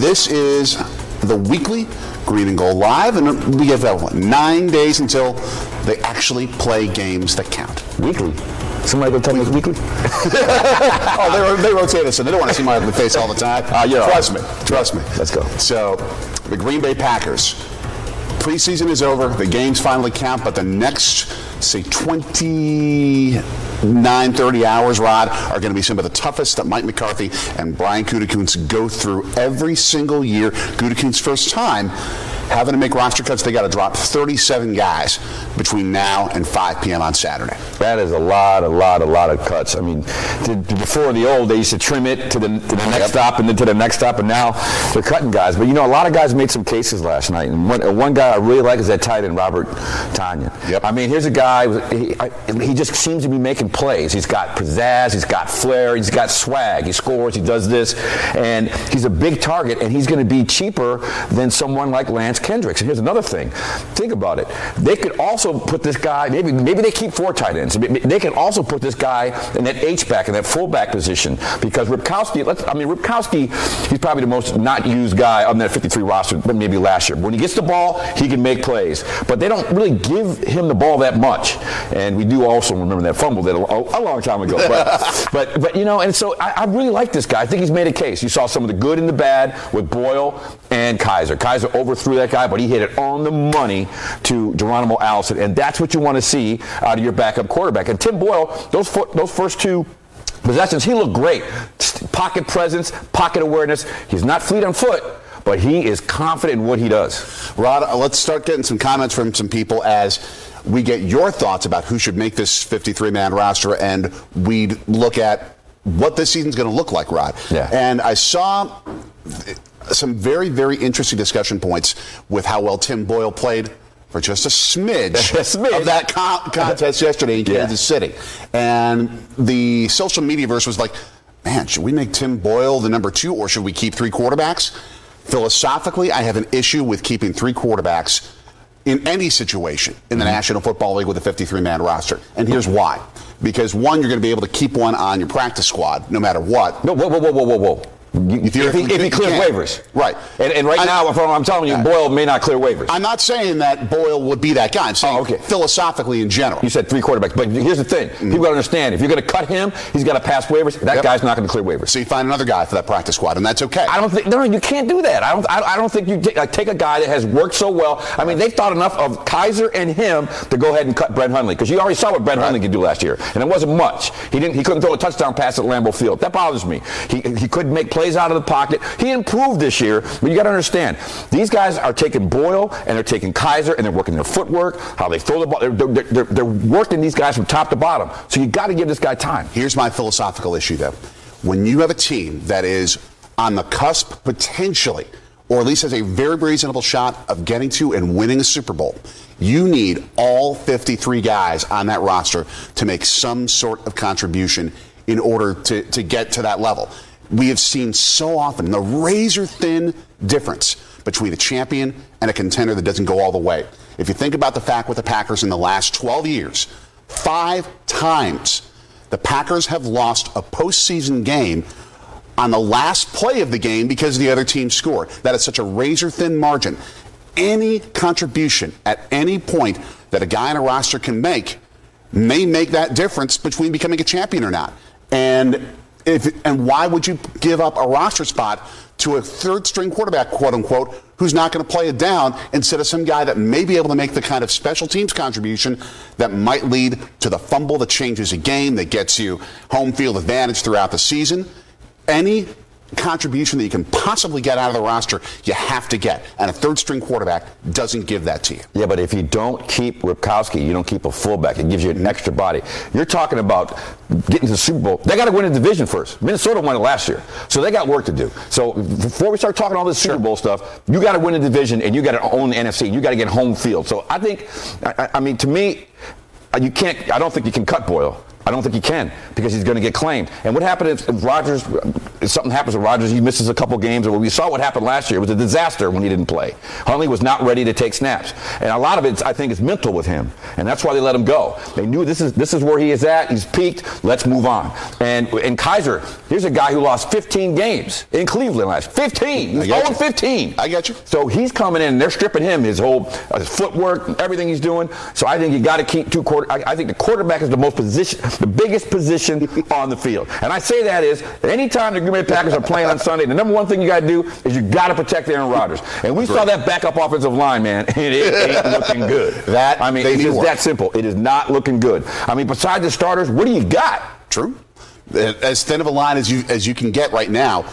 This is the weekly Green and Gold Live, and we have uh, nine days until they actually play games that count. Weekly. Somebody go tell me it's weekly? oh, they, they rotate us, and they don't want to see my ugly face all the time. Uh, yeah. Trust me. Trust me. Let's go. So, the Green Bay Packers. Preseason is over. The games finally count, but the next, say, 29, 30 hours, Rod, are going to be some of the toughest that Mike McCarthy and Brian Gutekunst go through every single year. Gutekunst's first time having to make roster cuts, they got to drop 37 guys between now and 5 p.m. on Saturday. That is a lot, a lot, a lot of cuts. I mean, to, to before the old, they used to trim it to the, to the next Yep. stop and then to the next stop, and now they're cutting guys. But you know, a lot of guys made some cases last night, and one, one guy I really like is that tight end, Robert Tonyan. Yep. I mean, here's a guy. He, he just seems to be making plays. He's got pizzazz. He's got flair. He's got swag. He scores. He does this, and he's a big target. And he's going to be cheaper than someone like Lance Kendricks. And here's another thing. Think about it. They could also put this guy. Maybe maybe they keep four tight ends. They can also put this guy in that H back in that fullback position because Ripkowski. Let's, I mean, Ripkowski. He's probably the most not used guy on that 53 roster, but maybe last year. When he gets the ball, he can make plays. But they don't really give him the ball that much. And we do also remember that fumble that a, a long time ago. But, but, but you know, and so I, I really like this guy. I think he's made a case. You saw some of the good and the bad with Boyle and Kizer. Kizer overthrew that guy, but he hit it on the money to Geronimo Allison. And that's what you want to see out of your backup quarterback. And Tim Boyle, those, fo- those first two possessions, he looked great. Pocket presence, pocket awareness. He's not fleet on foot, but he is confident in what he does. Rod, uh, let's start getting some comments from some people as we get your thoughts about who should make this 53 man roster and we look at what this season's going to look like, Rod. Yeah. And I saw some very, very interesting discussion points with how well Tim Boyle played for just a smidge, A smidge. of that con- contest yesterday in Yeah. Kansas City. And the social media verse was like, man, should we make Tim Boyle the number two or should we keep three quarterbacks? Philosophically, I have an issue with keeping three quarterbacks in any situation in the mm-hmm. National Football League with a 53 man roster. And here's why. Because one, you're going to be able to keep one on your practice squad no matter what. No, whoa, whoa, whoa, whoa, whoa, whoa. You- If If, he, if he can't. waivers. Right. And, and right I- now, I'm telling you, Yeah. Boyle may not clear waivers. I'm not saying that Boyle would be that guy. I'm saying Oh, okay. philosophically in general. You said three quarterbacks, but here's the thing: mm. people got to understand. If you're going to cut him, he's got to pass waivers. That Yep. guy's not going to clear waivers. So you find another guy for that practice squad, and that's okay. I don't think no, you can't do that. I don't. I, I don't think you t- like, take a guy that has worked so well. I mean, they've thought enough of Kizer and him to go ahead and cut Brett Hundley because you already saw what Brett Hundley could do last year, and it wasn't much. He didn't. He couldn't throw a touchdown pass at Lambeau Field. That bothers me. He he couldn't make plays out of the pocket. He improved this year, but you got to understand these guys are taking Boyle and they're taking Kizer and they're working their footwork, how they throw the ball. They're, they're, they're, they're working these guys from top to bottom. So you got to give this guy time. Here's my philosophical issue, though. When you have a team that is on the cusp, potentially, or at least has a very reasonable shot of getting to and winning a Super Bowl, you need all 53 guys on that roster to make some sort of contribution in order to, to get to that level. We have seen so often the razor thin difference between a champion and a contender that doesn't go all the way. If you think about the fact with the Packers in the last 12 years, five times the Packers have lost a postseason game on the last play of the game because the other team scored. That is such a razor thin margin. Any contribution at any point that a guy in a roster can make may make that difference between becoming a champion or not. And if and why would you give up a roster spot to a third string quarterback, quote unquote, who's not going to play it down instead of some guy that may be able to make the kind of special teams contribution that might lead to the fumble that changes a game, that gets you home field advantage throughout the season? Any contribution that you can possibly get out of the roster, you have to get. And a third string quarterback doesn't give that to you. Yeah, but if you don't keep Ripkowski, you don't keep a fullback. It gives you an extra body. You're talking about getting to the Super Bowl. They got to win a division first. Minnesota won it last year, so they got work to do. So before we start talking all this Super Bowl stuff, you got to win a division and you got to own the NFC. You got to get home field. So I think, I, I mean, to me, you can't. I don't think you can cut Boyle. I don't think he can because he's going to get claimed. And what happened if, if Rodgers something happens to Rodgers, he misses a couple games, or we saw what happened last year. It was a disaster when he didn't play. Hundley was not ready to take snaps, and a lot of it, I think, is mental with him, and that's why they let him go. They knew this is this is where he is at. He's peaked. Let's move on. And and Kizer, here's a guy who lost 15 games in Cleveland last 15. He's 0 15. I got you. So he's coming in, and they're stripping him his whole uh, his footwork, everything he's doing. So I think you got to keep two quarter. I, I think the quarterback is the most position, the biggest position on the field. And I say that is anytime the Green Bay Packers are playing on Sunday, the number one thing you got to do is you got to protect Aaron Rodgers. And we saw that backup offensive line, man, and it ain't looking good. That I mean, it's just that simple. It is not looking good. I mean, besides the starters, what do you got? True. As thin of a line as you as you can get right now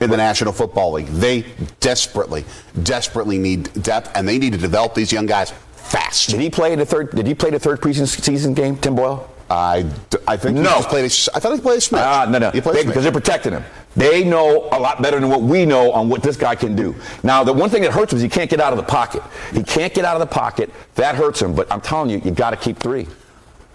in the National Football League. They desperately, desperately need depth, and they need to develop these young guys fast. Did he play the third? Did he play the third preseason game, Tim Boyle? I, I think he No. just played. A, I thought he played a Smith. Ah, no, no. He played a They- Smith. because they're protecting him. They know a lot better than what we know on what this guy can do. Now, the one thing that hurts him is he can't get out of the pocket. He can't get out of the pocket. That hurts him. But I'm telling you, you got to keep three.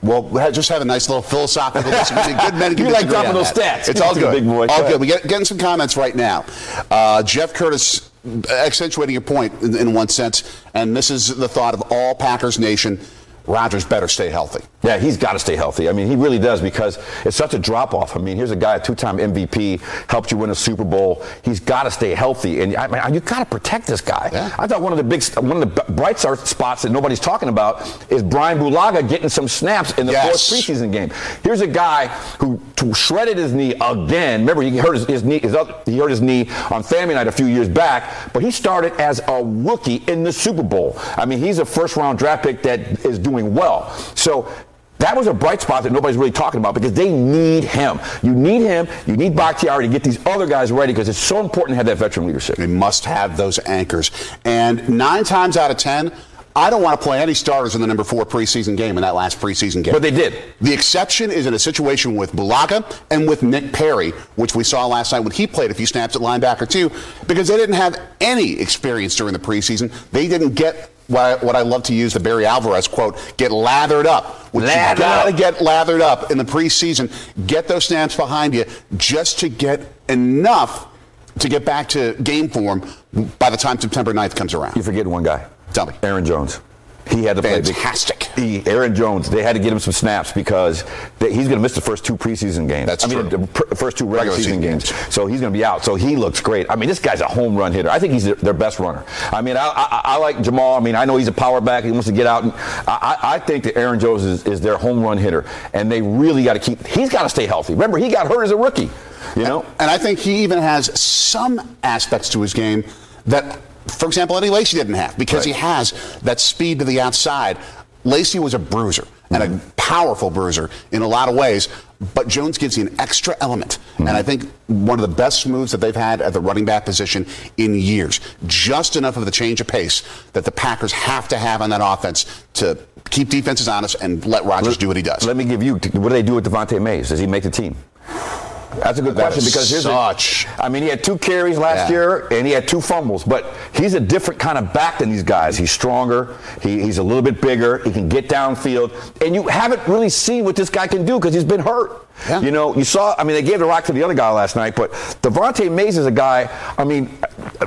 Well, just have a nice little philosophical discussion. Good men can You like dropping those that. stats. It's all it to the good. big boy. All Go good. ahead. We get getting some comments right now. Uh, Jeff Curtis accentuating your point in, in one sense, and this is the thought of all Packers nation. Rodgers better stay healthy. Yeah, he's got to stay healthy. I mean, he really does because it's such a drop off. I mean, here's a guy, a two-time MVP, helped you win a Super Bowl. He's got to stay healthy, and I mean, you got to protect this guy. Yeah. I thought one of the big, one of the bright spots that nobody's talking about is Brian Bulaga getting some snaps in the Yes. fourth preseason game. Here's a guy who shredded his knee again. Remember, he hurt his, his knee. His other, he hurt his knee on family night a few years back, but he started as a rookie in the Super Bowl. I mean, he's a first-round draft pick that is doing well. So that was a bright spot that nobody's really talking about because they need him. You need him. You need Bakhtiari to get these other guys ready because it's so important to have that veteran leadership. They must have those anchors. And nine times out of ten, I don't want to play any starters in the number four preseason game in that last preseason game. But they did. The exception is in a situation with Bulaga and with Nick Perry, which we saw last night when he played a few snaps at linebacker too, because they didn't have any experience during the preseason. They didn't get what I, what I love to use the Barry Alvarez quote: "Get lathered up." Which Lathered you gotta up. get lathered up in the preseason. Get those snaps behind you just to get enough to get back to game form by the time September 9th comes around. You forget one guy. Tell me. Aaron Jones. He had to play big. Fantastic. He, Aaron Jones. They had to get him some snaps because they, he's going to miss the first two preseason games. That's I mean, true. the pr- first two regular, Regular season, season games. games. So he's going to be out. So he looks great. I mean, this guy's a home run hitter. I think he's their, their best runner. I mean, I, I, I like Jamal. I mean, I know he's a power back. He wants to get out. And I, I think that Aaron Jones is, is their home run hitter, and they really got to keep. He's got to stay healthy. Remember, he got hurt as a rookie. You know. And I think he even has some aspects to his game that, for example, Eddie Lacy didn't have because he has that speed to the outside. Lacy was a bruiser and a mm-hmm. powerful bruiser in a lot of ways, but Jones gives you an extra element. And I mm-hmm. think one of the best moves that they've had at the running back position in years. Just enough of the change of pace that the Packers have to have on that offense to keep defenses honest and let Rodgers do what he does. Let me give you. What do they do with Devante Mays? Does he make the team? That's a good That question because here's a- such- I mean, he had two carries last Yeah. year and he had two fumbles, but he's a different kind of back than these guys. He's stronger. He, he's a little bit bigger. He can get downfield, and you haven't really seen what this guy can do because he's been hurt. Yeah. You know, you saw. I mean, they gave the rock to the other guy last night, but Devante Mays is a guy. I mean,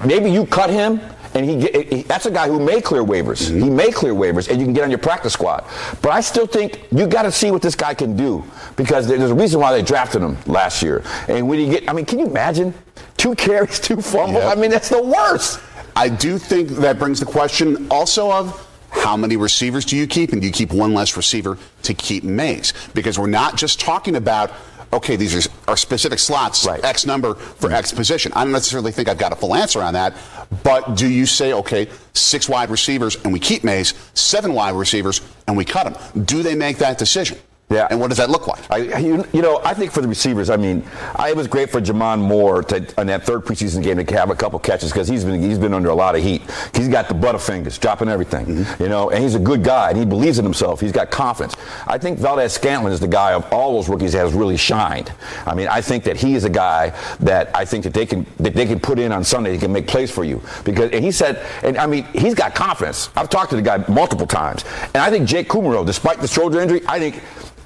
maybe you cut him. And he, he that's a guy who may clear waivers. Mm-hmm. He may clear waivers, and you can get on your practice squad. But I still think you got to see what this guy can do because there's a reason why they drafted him last year. And when you get, I mean, can you imagine two carries, two fumbles? Yep. I mean, that's the worst. I do think that brings the question also of how many receivers do you keep, and do you keep one less receiver to keep Mays? Because we're not just talking about okay, these are, are specific slots, Right. X number for X position. I don't necessarily think I've got a full answer on that, but do you say okay, six wide receivers and we keep Mays, seven wide receivers and we cut him? Do they make that decision? Yeah. And what does that look like? I, you, you know, I think for the receivers, I mean, I, it was great for J'Mon Moore to, on that third preseason game to have a couple catches because he's been he's been under a lot of heat. He's got the butterfingers, dropping everything, mm-hmm. you know, and he's a good guy and he believes in himself. He's got confidence. I think Valdes-Scantling is the guy of all those rookies that has really shined. I mean, I think that he is a guy that I think that they can that they can put in on Sunday. He can make plays for you because and he said, and I mean, he's got confidence. I've talked to the guy multiple times, and I think Jake Kumerow, despite the shoulder injury, I think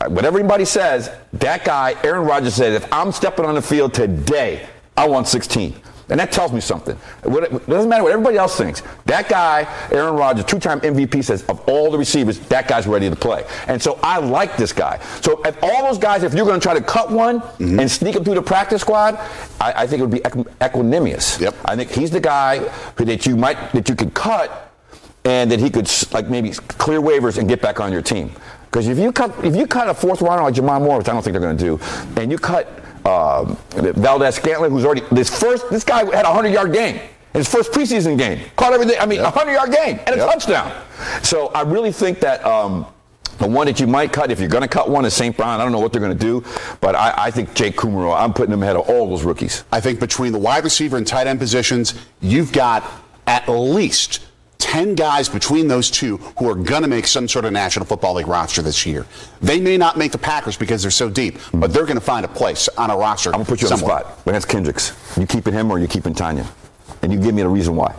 whatever everybody says, that guy, Aaron Rodgers said, if I'm stepping on the field today, I want 16. And that tells me something. It doesn't matter what everybody else thinks. That guy, Aaron Rodgers, two-time MVP, says of all the receivers, that guy's ready to play. And so I like this guy. So if all those guys, if you're going to try to cut one mm-hmm. and sneak him through the practice squad, I, I think it would be Equanimeous. Yep. I think he's the guy that you might that you could cut, and that he could like maybe clear waivers and get back on your team. Because if you cut if you cut a fourth rounder like J'Mon Moore, which I don't think they're going to do, and you cut uh, Valdes-Scantling, who's already this first this guy had a hundred yard game in his first preseason game, caught everything. I mean, a yep. hundred yard game and a yep. touchdown. So I really think that. Um, the one that you might cut, if you're going to cut one, is St. Brown. I don't know what they're going to do, but I, I, think Jake Kumerow, I'm putting him ahead of all those rookies. I think between the wide receiver and tight end positions, you've got at least 10 guys between those two who are going to make some sort of National Football League roster this year. They may not make the Packers because they're so deep, but they're going to find a place on a roster. I'm going to put you somewhere. on the spot. Lance Kendricks. You keeping him or you keeping Tonyan? And you give me the reason why.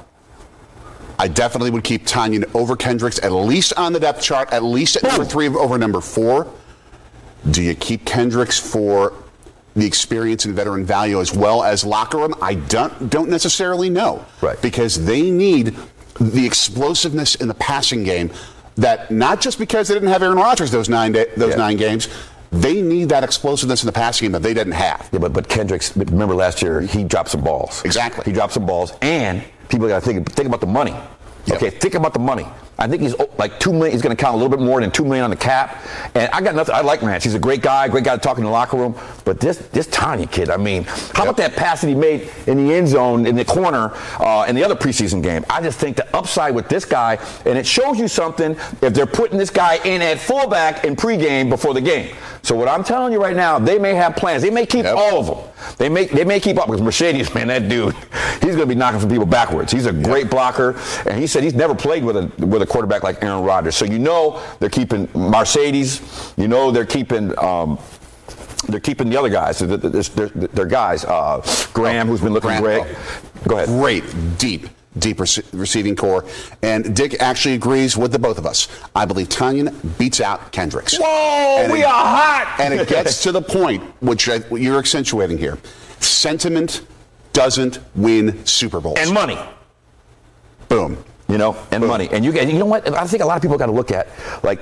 I definitely would keep Tonyan over Kendricks, at least on the depth chart, at least at number three over number four. Do you keep Kendricks for the experience and veteran value as well as locker room? I don't don't necessarily know. Right. Because they need the explosiveness in the passing game that not just because they didn't have Aaron Rodgers those nine day, those yeah. nine games, they need that explosiveness in the passing game that they didn't have. Yeah, but but Kendricks, remember last year he dropped some balls. Exactly. He dropped some balls, and people got to think think about the money. Yep. Okay, think about the money. I think he's oh, like two million. He's going to count a little bit more than two million on the cap. And I got nothing. I like Lance. He's a great guy, great guy to talk in the locker room. But this this tiny kid. I mean, how yep. about that pass that he made in the end zone in the corner uh, in the other preseason game? I just think the upside with this guy, and it shows you something if they're putting this guy in at fullback in pregame before the game. So what I'm telling you right now, they may have plans. They may keep yep. all of them. They may they may keep up because Marcedes, man, that dude, he's going to be knocking some people backwards. He's a great blocker, and he said he's never played with a with a quarterback like Aaron Rodgers. So you know they're keeping Marcedes. You know they're keeping. Um, they're keeping the other guys. They're, they're, they're guys. Uh, Graham, who's been looking Graham, great. Oh, Go ahead. Great, deep, deep receiving core. And Dick actually agrees with the both of us. I believe Tonyan beats out Kendricks. Whoa, and we it, are hot. and it gets to the point, which you're accentuating here. Sentiment doesn't win Super Bowls. And money. Boom you know, and Boom. money. And you, and you know what? I think a lot of people got to look at, like,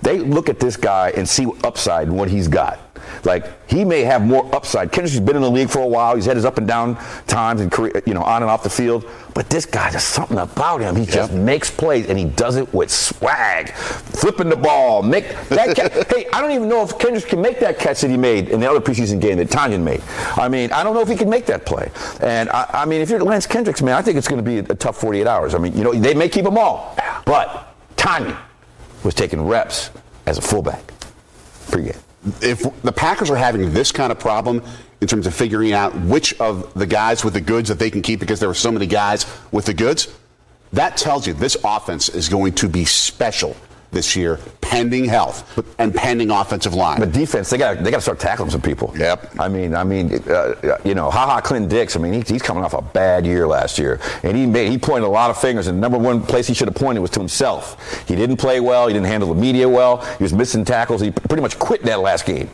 they look at this guy and see upside in what he's got. Like he may have more upside. Kendrick's been in the league for a while. He's had his up and down times and career, you know, on and off the field. But this guy, there's something about him. He yep. just makes plays and he does it with swag, flipping the ball. Make that. catch. hey, I don't even know if Kendricks can make that catch that he made in the other preseason game that Tonyan made. I mean, I don't know if he can make that play. And I, I mean, if you're Lance Kendricks, man, I think it's going to be a tough 48 hours. I mean, you know, they may keep them all, but Tonyan was taking reps as a fullback pregame if the Packers are having this kind of problem in terms of figuring out which of the guys with the goods that they can keep because there are so many guys with the goods, that tells you this offense is going to be special this year, pending health and pending offensive line. But defense, they got they got to start tackling some people. Yep. I mean, I mean, uh, you know, Ha Ha Clinton Dix. I mean, he, he's coming off a bad year last year, and he made he pointed a lot of fingers. And the number one place he should have pointed was to himself. He didn't play well. He didn't handle the media well. He was missing tackles. He pretty much quit that last game.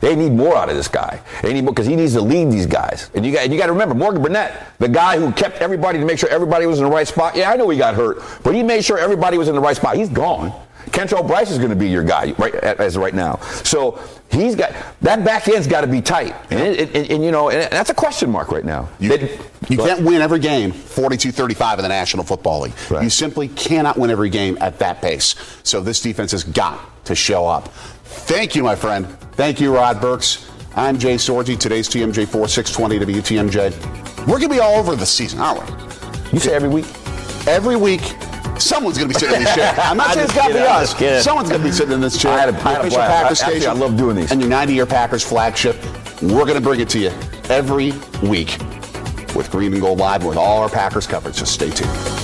They need more out of this guy. They need more because he needs to lead these guys. And you got you got to remember Morgan Burnett, the guy who kept everybody to make sure everybody was in the right spot. Yeah, I know he got hurt, but he made sure everybody was in the right spot. He's gone. Kentrell Brice is going to be your guy right as right now. So he's got that back end's got to be tight, and, it, and, and, you know and that's a question mark right now. You, you can't win every game 42-35 in the National Football League. Right. You simply cannot win every game at that pace. So this defense has got to show up. Thank you, my friend. Thank you, Rod Burks. I'm Jay Sorgi. Today's TMJ 4 620 WTMJ. We're going to be all over the season, aren't we? You say every week? Every week Someone's going to be sitting in this chair. I'm not saying it's got to be us. Someone's going to be sitting in this chair. I had a, I had a Packers Actually, I love doing these. And your 90-year Packers flagship. We're going to bring it to you every week with Green and Gold Live with all our Packers coverage. So stay tuned.